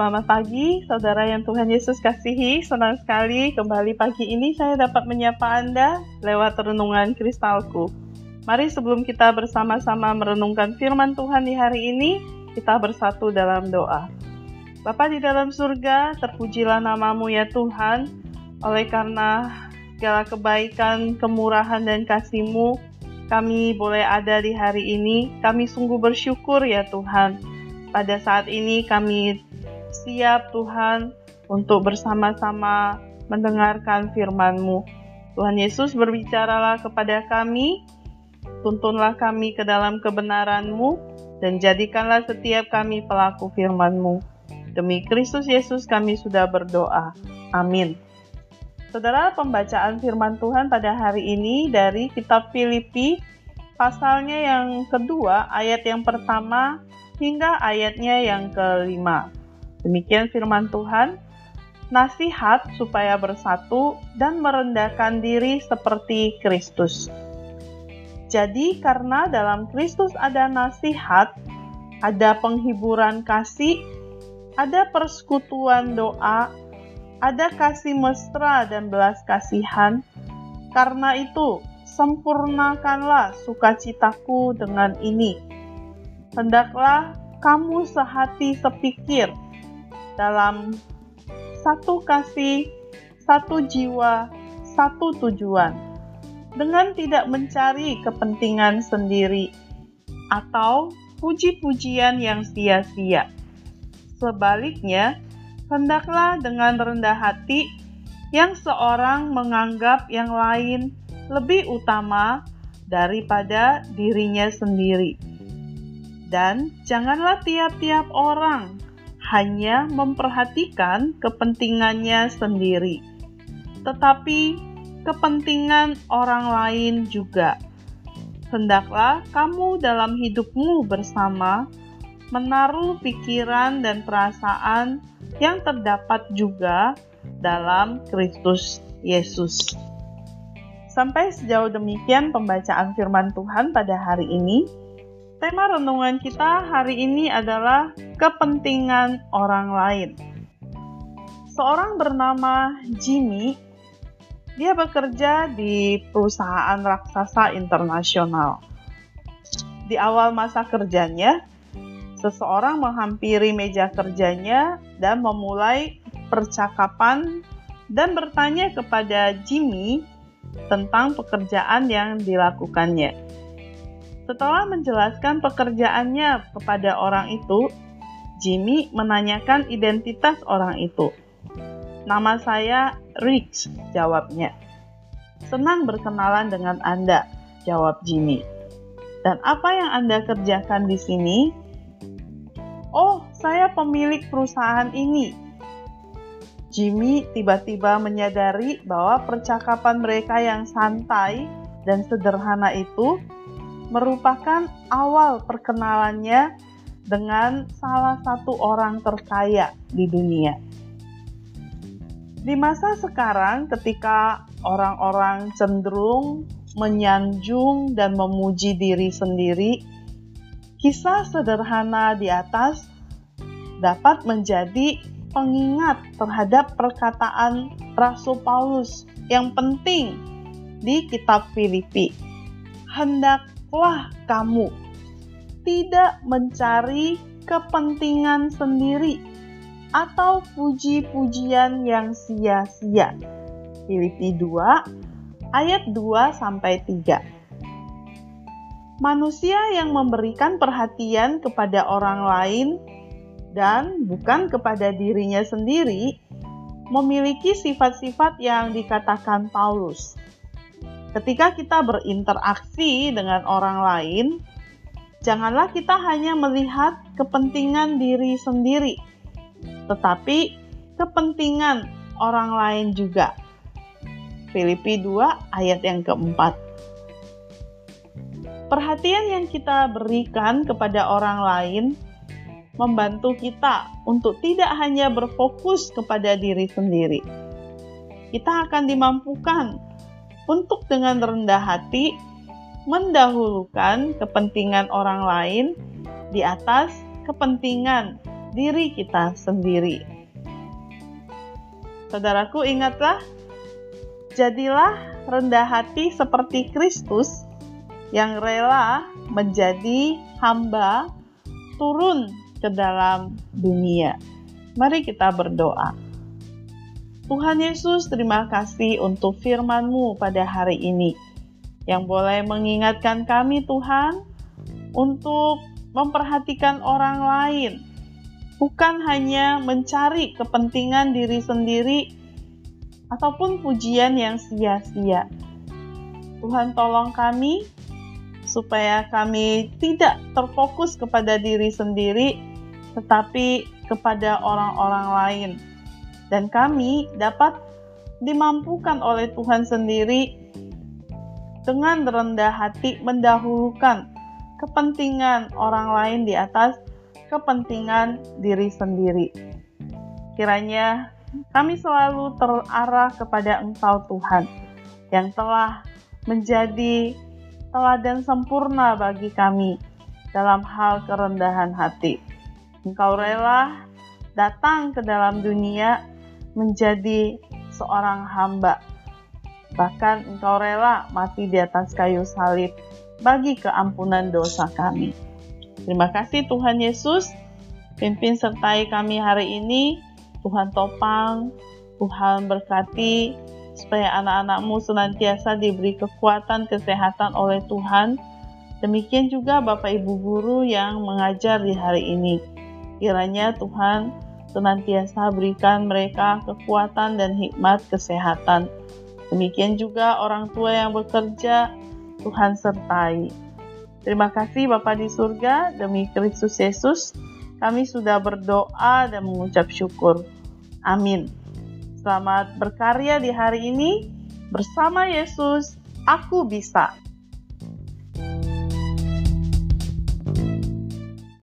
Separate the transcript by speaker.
Speaker 1: Selamat pagi, saudara yang Tuhan Yesus kasihi. Senang sekali kembali pagi ini saya dapat menyapa Anda lewat renungan kristalku. Mari sebelum kita bersama-sama merenungkan firman Tuhan di hari ini, kita bersatu dalam doa. Bapa di dalam surga, terpujilah namamu ya Tuhan, oleh karena segala kebaikan, kemurahan, dan kasih-Mu, kami boleh ada di hari ini. Kami sungguh bersyukur ya Tuhan. Pada saat ini kami siap Tuhan untuk bersama-sama mendengarkan firman-Mu. Tuhan Yesus berbicaralah kepada kami, tuntunlah kami ke dalam kebenaran-Mu, dan jadikanlah setiap kami pelaku firman-Mu. Demi Kristus Yesus kami sudah berdoa. Amin. Saudara, pembacaan firman Tuhan pada hari ini dari kitab Filipi, pasalnya yang kedua, ayat yang pertama hingga ayatnya yang kelima. Demikian firman Tuhan, nasihat supaya bersatu dan merendahkan diri seperti Kristus. Jadi karena dalam Kristus ada nasihat, ada penghiburan kasih, ada persekutuan doa, ada kasih mesra dan belas kasihan. Karena itu, sempurnakanlah sukacitaku dengan ini. Hendaklah kamu sehati sepikir, dalam satu kasih, satu jiwa, satu tujuan, dengan tidak mencari kepentingan sendiri atau puji-pujian yang sia-sia. Sebaliknya, hendaklah dengan rendah hati yang seorang menganggap yang lain lebih utama daripada dirinya sendiri. Dan janganlah tiap-tiap orang hanya memperhatikan kepentingannya sendiri, tetapi kepentingan orang lain juga. Hendaklah kamu dalam hidupmu bersama menaruh pikiran dan perasaan yang terdapat juga dalam Kristus Yesus. Sampai sejauh demikian pembacaan firman Tuhan pada hari ini. Tema renungan kita hari ini adalah kepentingan orang lain. Seorang bernama Jimmy, dia bekerja di perusahaan raksasa internasional. Di awal masa kerjanya, seseorang menghampiri meja kerjanya dan memulai percakapan dan bertanya kepada Jimmy tentang pekerjaan yang dilakukannya. Setelah menjelaskan pekerjaannya kepada orang itu, Jimmy menanyakan identitas orang itu. Nama saya Rich, jawabnya. Senang berkenalan dengan Anda, jawab Jimmy. Dan apa yang Anda kerjakan di sini? Oh, saya pemilik perusahaan ini. Jimmy tiba-tiba menyadari bahwa percakapan mereka yang santai dan sederhana itu merupakan awal perkenalannya dengan salah satu orang terkaya di dunia. Di masa sekarang, ketika orang-orang cenderung menyanjung dan memuji diri sendiri, kisah sederhana di atas dapat menjadi pengingat terhadap perkataan Rasul Paulus yang penting di Kitab Filipi. Hendak Hendaklah kamu tidak mencari kepentingan sendiri atau puji-pujian yang sia-sia. Filipi 2 ayat 2 sampai 3. Manusia yang memberikan perhatian kepada orang lain dan bukan kepada dirinya sendiri memiliki sifat-sifat yang dikatakan Paulus ketika kita berinteraksi dengan orang lain, janganlah kita hanya melihat kepentingan diri sendiri, tetapi kepentingan orang lain juga. Filipi 2 ayat yang keempat. Perhatian yang kita berikan kepada orang lain membantu kita untuk tidak hanya berfokus kepada diri sendiri. Kita akan dimampukan untuk dengan rendah hati mendahulukan kepentingan orang lain di atas kepentingan diri kita sendiri. Saudaraku, ingatlah, jadilah rendah hati seperti Kristus yang rela menjadi hamba turun ke dalam dunia. Mari kita berdoa. Tuhan Yesus, terima kasih untuk firman-Mu pada hari ini yang boleh mengingatkan kami Tuhan untuk memperhatikan orang lain, bukan hanya mencari kepentingan diri sendiri ataupun pujian yang sia-sia. Tuhan tolong kami supaya kami tidak terfokus kepada diri sendiri, tetapi kepada orang-orang lain, dan kami dapat dimampukan oleh Tuhan sendiri dengan rendah hati mendahulukan kepentingan orang lain di atas kepentingan diri sendiri. Kiranya kami selalu terarah kepada Engkau, Tuhan, yang telah menjadi teladan sempurna bagi kami dalam hal kerendahan hati. Engkau rela datang ke dalam dunia menjadi seorang hamba. Bahkan engkau rela mati di atas kayu salib bagi keampunan dosa kami. Terima kasih Tuhan Yesus, pimpin sertai kami hari ini. Tuhan topang, Tuhan berkati, supaya anak-anakmu senantiasa diberi kekuatan kesehatan oleh Tuhan. Demikian juga Bapak Ibu guru yang mengajar di hari ini. Kiranya Tuhan senantiasa berikan mereka kekuatan dan hikmat kesehatan. Demikian juga orang tua yang bekerja, Tuhan sertai. Terima kasih Bapak di surga, demi Kristus Yesus, kami sudah berdoa dan mengucap syukur. Amin. Selamat berkarya di hari ini bersama Yesus. Aku bisa.